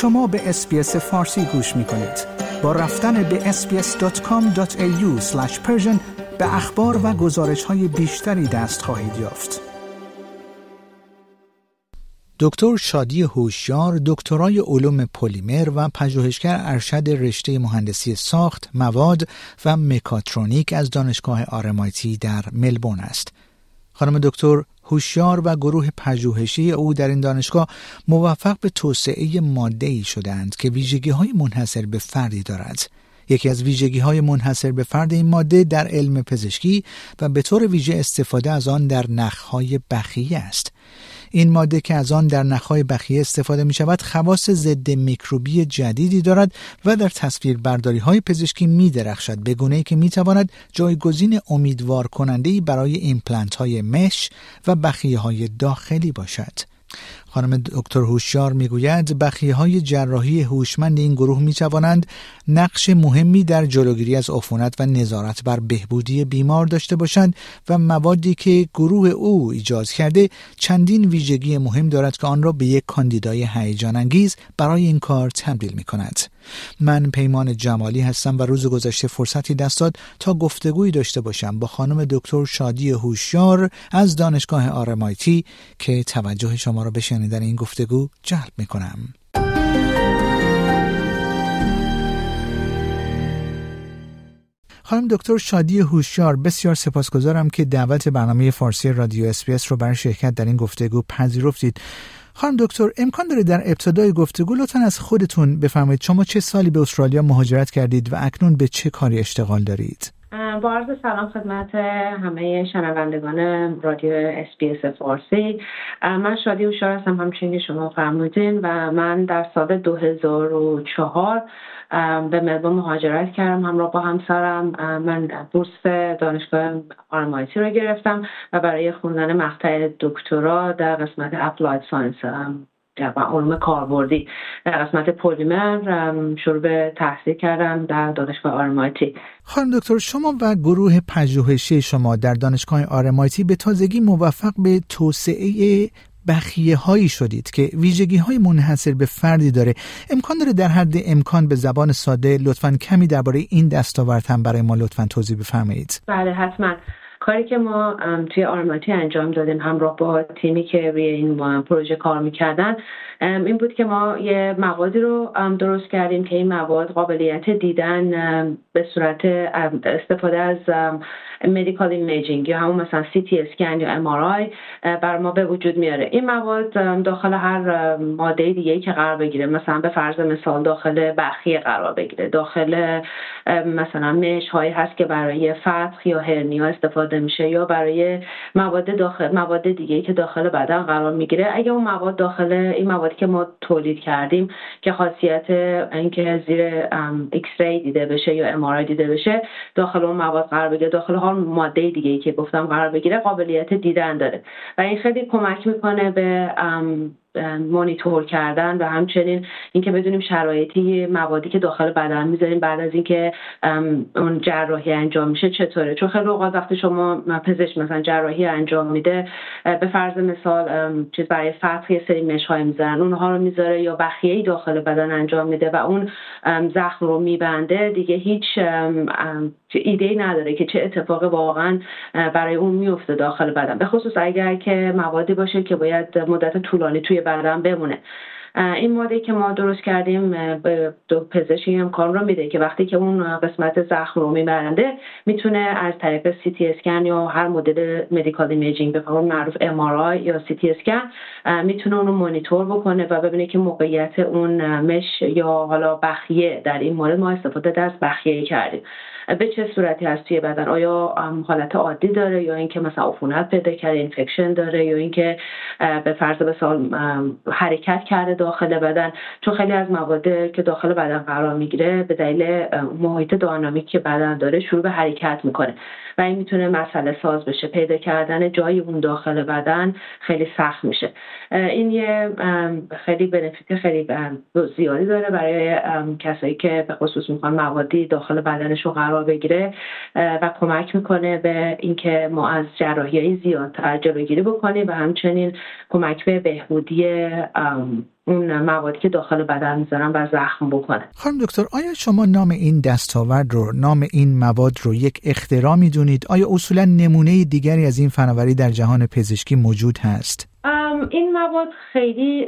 شما به اس بی اس فارسی گوش می کنید. با رفتن به sbs.com.au به اخبار و گزارش های بیشتری دست خواهید یافت. دکتر شادی هوشیار دکترای علوم پلیمر و پژوهشگر ارشد رشته مهندسی ساخت، مواد و مکاترونیک از دانشگاه RMIT در ملبورن است. خانم دکتر هوشیار و گروه پژوهشی او در این دانشگاه موفق به توسعه ماده ای شدند که ویژگی های منحصر به فردی دارد. یکی از ویژگی های منحصر به فرد این ماده در علم پزشکی و به طور ویژه استفاده از آن در نخهای بخیه است. این ماده که از آن در نخهای بخیه استفاده می شود خواص ضد میکروبی جدیدی دارد و در تصویر برداری های پزشکی می درخشد به گونه ای که می تواند جایگزین امیدوار کننده برای ایمپلنت های مش و بخیه های داخلی باشد. خانم دکتر هوشیار می‌گوید بخیه های جراحی هوشمند این گروه می توانند نقش مهمی در جلوگیری از عفونت و نظارت بر بهبودی بیمار داشته باشند و موادی که گروه او ایجاد کرده چندین ویژگی مهم دارد که آن را به یک کاندیدای هیجان انگیز برای این کار تبدیل می کند. من پیمان جمالی هستم و روز گذشته فرصتی دست داد تا گفتگویی داشته باشم با خانم دکتر شادی هوشیار از دانشگاه آرمایتی که توجه شما را به شنیدن این گفتگو جلب می کنم. خانم دکتر شادی هوشیار بسیار سپاسگزارم که دعوت برنامه فارسی رادیو اسپیس رو برای شرکت در این گفتگو پذیرفتید خانم دکتر امکان داره در ابتدای گفتگو لطفا از خودتون بفرمایید شما چه سالی به استرالیا مهاجرت کردید و اکنون به چه کاری اشتغال دارید با عرض سلام خدمت همه شنوندگان رادیو اس بی اس فارسی. من شادی هوشیار هستم همچنین که شما فرمودین و من در سال 2004 به ملبورن مهاجرت کردم همراه با همسرم. من بورس دانشگاه RMIT رو گرفتم و برای خوندن مقطع دکترا در قسمت applied science و علوم کاربردی. در قسمت پلیمر شروع به تحصیل کردم در دانشگاه RMIT خانم دکتر شما و گروه پژوهشی شما در دانشگاه آرمایتی به تازگی موفق به توسعه بخیه هایی شدید که ویژگی های منحصر به فردی داره. امکان داره در حد امکان به زبان ساده لطفا کمی درباره این دستاورد هم برای ما لطفا توضیح بفرمایید. بله حتما. کاری که ما توی آرماتی انجام دادیم همراه با تیمی که روی این پروژه کار می‌کردن این بود که ما یه موادی رو درست کردیم که این مواد قابلیت دیدن به صورت استفاده از medical imaging یا همون مثلا سی تی اسکن یا MRI بر ما به وجود میاره. این مواد داخل هر ماده دیگه که قرار بگیره مثلا به فرض مثال داخل بخیه قرار بگیره داخل مثلا مش هایی هست که برای فتق یا hernia استفاده میشه یا برای مواد داخل مواد دیگه که داخل بدن قرار می‌گیره. اگه اون مواد داخل این موادی که ما تولید کردیم که خاصیت اینکه زیر X-ray دیده بشه یا MRI دیده بشه داخل اون مواد قرار بگیره. داخل ماده دیگه که گفتم قرار بگیره قابلیت دیدن داره. و این خیلی کمک می‌کنه به مانیتور کردن و همچنین اینکه بدونیم شرایطی موادی که داخل بدن می‌ذاریم بعد از اینکه اون جراحی انجام میشه چطوره؟ چون خیلی اوقات وقتی شما پزشک مثلا جراحی انجام میده به فرض مثال چیز برای فتق یه سری مش های می‌ذارن اونها رو می‌ذاره یا بخیه داخل بدن انجام میده و اون زخم رو میبنده دیگه هیچ ایده ای نداره که چه اتفاق واقعا برای اون میفته داخل بدن. به خصوص اگر که موادی باشه که باید مدت طولانی توی بدن بمونه. این ماده که ما درست کردیم به دو پزشکی هم کار رو میده که وقتی که اون قسمت زخم رو میبنده می‌تونه از طریق سی تی اسکن یا هر مدل medical imaging به معروف MRI یا سی تی اسکن می‌تونه اون رو مانیتور بکنه و ببینه که موقعیت اون مش یا حالا بخیه در این مورد ما استفاده از بخیه کردیم. به چه صورتی هست توی بدن؟ آیا حالت عادی داره یا اینکه مثلا عفونت پیدا کرده اینفکشن داره یا اینکه به فرض مثال حرکت کرده داخل بدن؟ چون خیلی از مواد که داخل بدن قرار می‌گیره به دلیل محیط داینامیک که بدن داره شروع به حرکت می‌کنه و این می‌تونه مسئله ساز بشه. پیدا کردن جای اون داخل بدن خیلی سخت میشه. این یه خیلی بنفیت خیلی زیادی داره برای کسایی که به خصوص می‌خوان موادی داخل بدنشون قرار بگیره و کمک می‌کنه به اینکه ما از جراحی زیادتر جلوگیری بکنیم و همچنین کمک به بهبودی اون موادی که داخل بدن می‌ذارن و زخم بکنه. خانم دکتر آیا شما نام این دستاورد رو نام این مواد رو یک اختراع می‌دونید؟ آیا اصولا نمونه دیگری از این فناوری در جهان پزشکی موجود هست؟ این مواد خیلی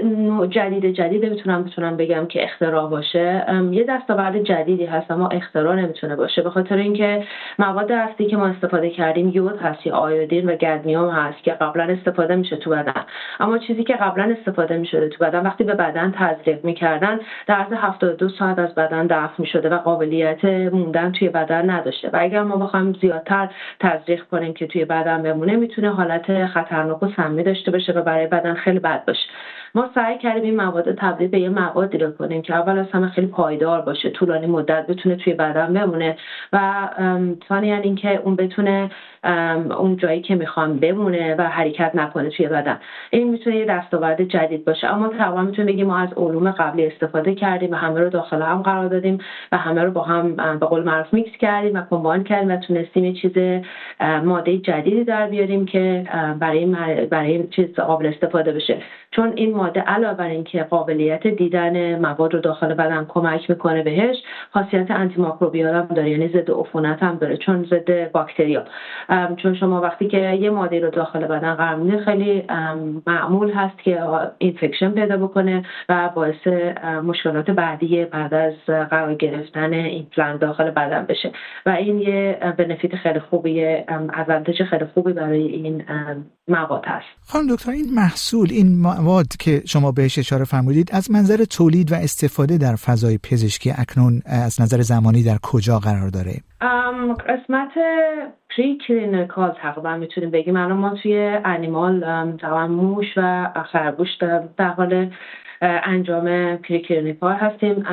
جدید جدید می‌تونم بتونم بگم که اختراع باشه. یه دستاورد جدیدی هست اما اختراع نمی‌تونه باشه. به خاطر اینکه مواد اصلی که ما استفاده کردیم یود هست یا آیودین و گدمیوم هست که قبلا استفاده میشه تو بدن. اما چیزی که قبلا استفاده می‌شده تو بدن وقتی به بدن تزریق می‌کردن در عرض 72 ساعت از بدن دفع می‌شده و قابلیت موندن توی بدن نداشته. و اگر ما بخوایم زیادتر تزریق کنیم که توی بدن بمونه می‌تونه حالت خطرناک و سمی داشته باشه برای بدن خیلی بد باشه. ما سعی کردیم این مواد تبدیل به یه موادی رو کنیم که اول از همه خیلی پایدار باشه طولانی مدت بتونه توی بدن بمونه و ثانیا اینکه اون بتونه اون جایی که می‌خوام بمونه و حرکت نکنه توی بدن. این می‌تونه یه دستاورد جدید باشه. اما تقریبا می‌تونه بگیم ما از علوم قبلی استفاده کردیم و همه رو داخل هم قرار دادیم و همه رو با هم به قول معروف میکس کردیم و combine کردیم و تونستیم یه چیز ماده جدیدی در بیاریم که برای برای چیز قابل استفاده بشه. چون این ماده علاوه بر اینکه قابلیت دیدن مواد رو داخل بدن کمک می‌کنه بهش خاصیت antimicrobial هم داره یعنی ضد عفونت هم داره چون ضد باکتریا. چون شما وقتی که یه ماده رو داخل بدن قرار میده خیلی معمول هست که infection پیدا بکنه و باعث مشکلات بعدی بعد از قرار گرفتن این پلان داخل بدن بشه. و این یه بنفیت خیلی خوبیه ادوانتج خیلی خوبی برای این مواد هست. خانم دکتر این محصول این مواد که شما بهش اشاره فرمودید از منظر تولید و استفاده در فضای پزشکی اکنون از نظر زمانی در کجا قرار داره؟ قسمت پری کلینیکال تقریبا می‌تونیم بگیم الان ما توی انیمال طبعا موش و خرگوش در حال انجام preclinical هستیم.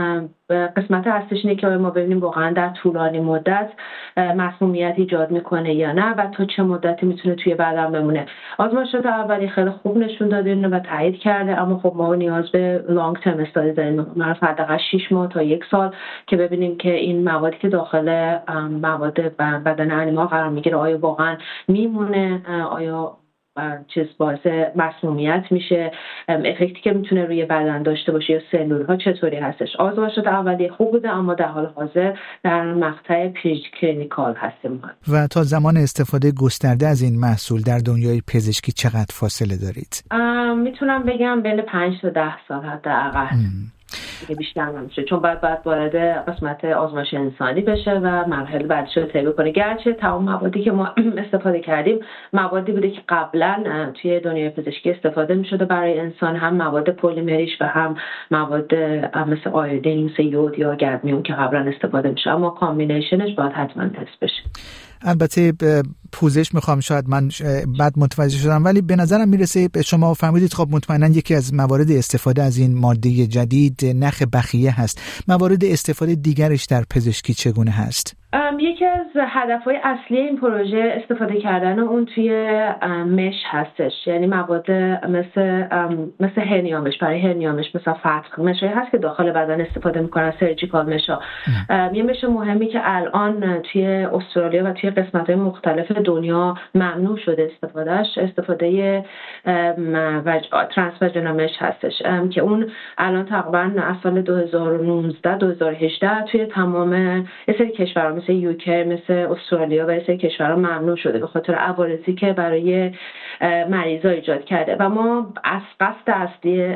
قسمت هستش اینه که ما ببینیم واقعا در طولانی مدت مسمومیت ایجاد می‌کنه یا نه و تا چه مدتی می‌تونه توی بدن بمونه. آزمایشات اولی خیلی خوب نشون داده و تایید کرده اما خب ما نیاز به long term study داریم. معرف حداقل 6 ماه تا یک سال که ببینیم که این موادی که داخل مواد بدن animal قرار می‌گیره آیا واقعا میمونه آیا چیز باعث مسمومیت میشه. effect ی که می‌تونه روی بدن داشته باشه یا سلول ها چطوری هستش؟ آزمایشات اولیه خوب بوده اما در حال حاضر در مقطع preclinical هستیم. و تا زمان استفاده گسترده از این محصول در دنیای پزشکی چقدر فاصله دارید؟ می‌تونم بگم بین 5 تا 10 سال حداقل. دیگه بیشتر نمیشه. چون بعد بعد وارد قسمت آزمایش انسانی بشه و مرحله بعدش رو طی کنه گرچه تمام موادی که ما استفاده کردیم موادی بوده که قبلا توی دنیای پزشکی استفاده می‌شده. برای انسان هم مواد پلیمریش و هم مواد مثل iodine یود یا گرمیون که قبلا استفاده میشه. اما combination ش باید حتما تست بشه. البته پوزش می‌خوام شاید من بعد متوجه شدم ولی به نظرم می‌رسه به شما فرمودید خب مطمئنا یکی از موارد استفاده از این ماده جدید نخ بخیه هست. موارد استفاده دیگرش در پزشکی چگونه هست؟ یکی از هدف های اصلی این پروژه استفاده کردن اون توی مش هستش. یعنی مواد مثل مثل هرنیامش برای هرنیامش مثل فتق مش هست که داخل بدن استفاده می‌کنن سرجیکال مشا. یه مش مهمی که الان توی استرالیا و توی قسمت های مختلف دنیا ممنوع شده استفادهش استفاده ترانسفاجنامش هستش. که اون الان تقریبا از سال 2019 2018 توی تمام یه سری کشورها مثل یوکه مثل استرالیا و سری کشورها ممنوع شده به خاطر عوارضی که برای مریضا ایجاد کرده. و ما از قصد اصلی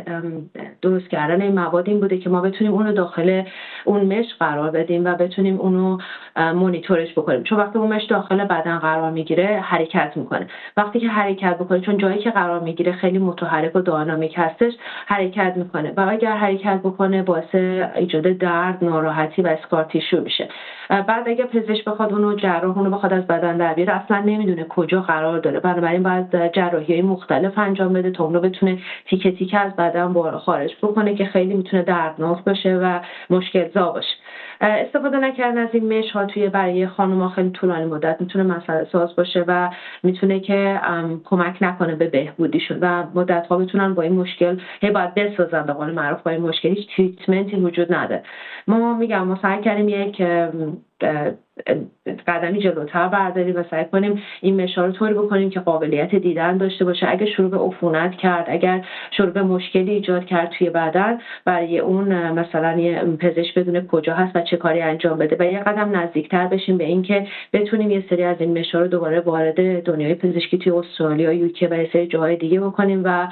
درست کردن این مواد این بوده که ما بتونیم اونو داخل اون مش قرار بدیم و بتونیم اونو مونیتورش بکنیم. چون وقتی اون مش داخل بدن قرار می‌گیره حرکت می‌کنه. وقتی که حرکت بکنه چون جایی که قرار می‌گیره خیلی متحرک و دینامیک هستش حرکت می‌کنه. و اگر حرکت بکنه باعث ایجاد درد ناراحتی و اسکارتیشو میشه. بعد اگه پزشک بخواد اونو جراح اونو بخواد از بدن در بیاره اصلا نمی‌دونه کجا قرار داره. بنابراین باید جراحی های مختلف انجام بده تا اونو بتونه تیکه تیکه از بدن خارج بکنه که خیلی می‌تونه دردناک باشه و مشکل زا باشه. استفاده نکردن از این مش. ها توی برای خانم خیلی طولانی مدت می‌تونه مسئله ساز باشه و می‌تونه که کمک نکنه به بهبودیشون. و مدت ها بتونن با این مشکل هی باید بسازن به قول معروف با این مشکل. هیچ تریتمنتی وجود نداره. ما میگم ما سعی کردیم یک قدمی جلوتر برداریم و سعی کنیم این مشا رو طوری بکنیم که قابلیت دیدن داشته باشه. اگه شروع به عفونت کرد اگر شروع به مشکلی ایجاد کرد توی بدن برای اون مثلا یه پزشک بدونه کجا هست و چه کاری انجام بده و یه قدم نزدیکتر بشیم به اینکه بتونیم یه سری از این مشا رو دوباره وارد دنیای پزشکی توی استرالیا یوکه و یه سری جاهای دیگه بکنیم و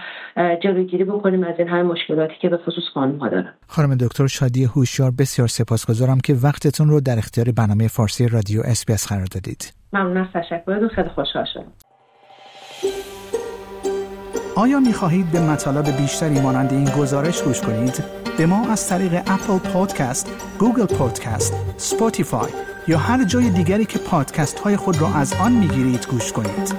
جلوگیری بکنیم از این همه مشکلاتی که به خصوص خانم ها دارن. خانم دکتر شادی هوشیار بسیار سپاسگزارم که وقتتون رو در اختیار برنامه فارسی رادیو اس قرار دادید ممنون از تشکرتون خیلی خوشحال شدم آیا می خواهید به مطالب بیشتری مانند این گزارش گوش کنید؟ به ما از طریق اپل پادکست، گوگل پادکست، سپوتیفای یا هر جای دیگری که پادکست های خود را از آن می گیرید گوش کنید.